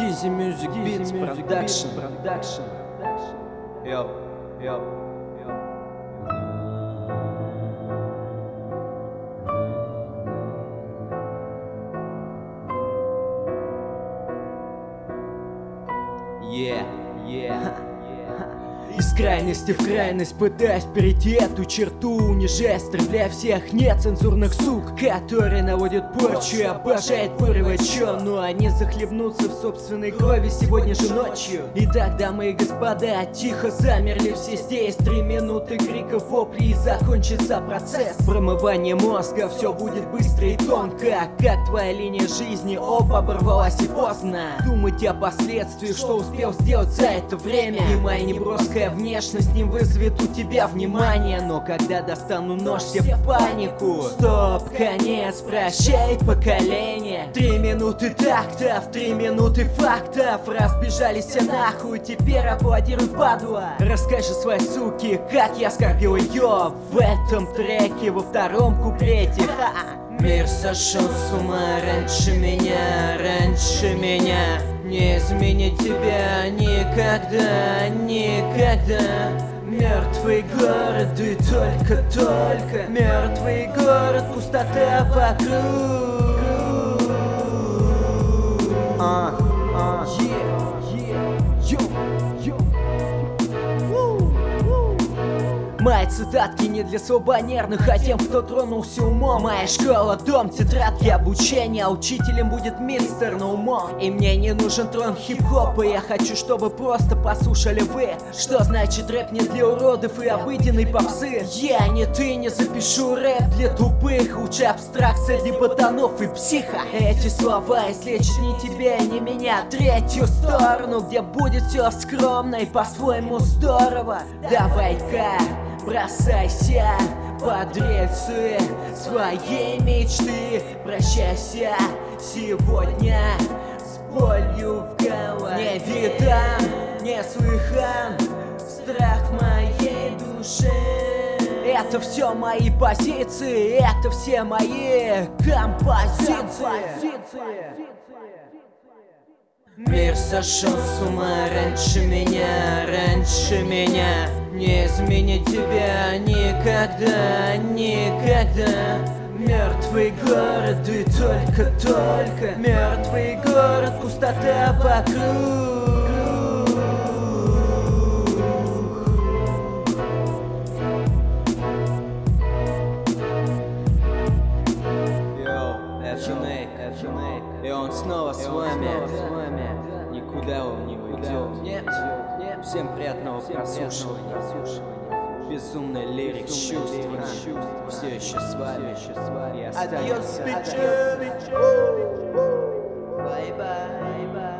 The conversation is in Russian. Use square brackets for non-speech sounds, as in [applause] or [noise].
Easy Music Beats Production. Production. Yo, yo. Yeah, yeah. [laughs] Из крайности в крайность пытаясь перейти эту черту Унижая, стреляя всех нецензурных сук Которые наводят порчу и обожают вырывать чё. Но они захлебнутся в собственной крови сегодня же ночью. Итак, дамы и господа, тихо замерли все здесь. Три минуты криков вопли и закончится процесс. Промывание мозга, все будет быстро и тонко. Как твоя линия жизни, оп, оборвалась и поздно. Думать о последствиях, что успел сделать за это время. И моя неброская внешность не вызовет у тебя внимания Но когда достану нож, все в панику. Стоп, конец, прощай, поколение. Три минуты тактов, три минуты фактов. Разбежались все нахуй, теперь аплодируй, падла. Расскажи своей суке, как я скорбил ее В этом треке, во втором куплете. Ха! Мир сошел с ума раньше меня, раньше меня. Не изменить тебя никогда, никогда. Мертвый город и только-только Мертвый город, пустота вокруг. А, yeah, yeah, Мои цитатки не для слабонервных, а тем, кто тронулся умом. Моя школа, дом, тетрадки, обучение. Учителем будет мистер на умом И мне не нужен трон хип-хопа. Я хочу, чтобы просто послушали вы. Что значит рэп не для уродов и обыденной попсы? Я не ты, не запишу рэп для тупых. Лучше абстракция для ботанов и психа. Эти слова излечат не тебя и не меня. Третью сторону, где будет все скромно и по-своему здорово. Давай-ка Бросайся под рельсы своей мечты. Прощайся сегодня с болью в голове. Не видан, не слыхан страх в моей душе это все мои позиции, это все мои композиции. Мир сошел с ума раньше меня, раньше меня Не изменить тебя никогда, никогда Мертвый город и только-только Мертвый город, пустота вокруг И он снова с вами. Никуда он не уйдет. Нет. Всем приятного прослушивания. Безумный лирик чувств. Все еще с вами. Адьос, бичи. Bye-bye.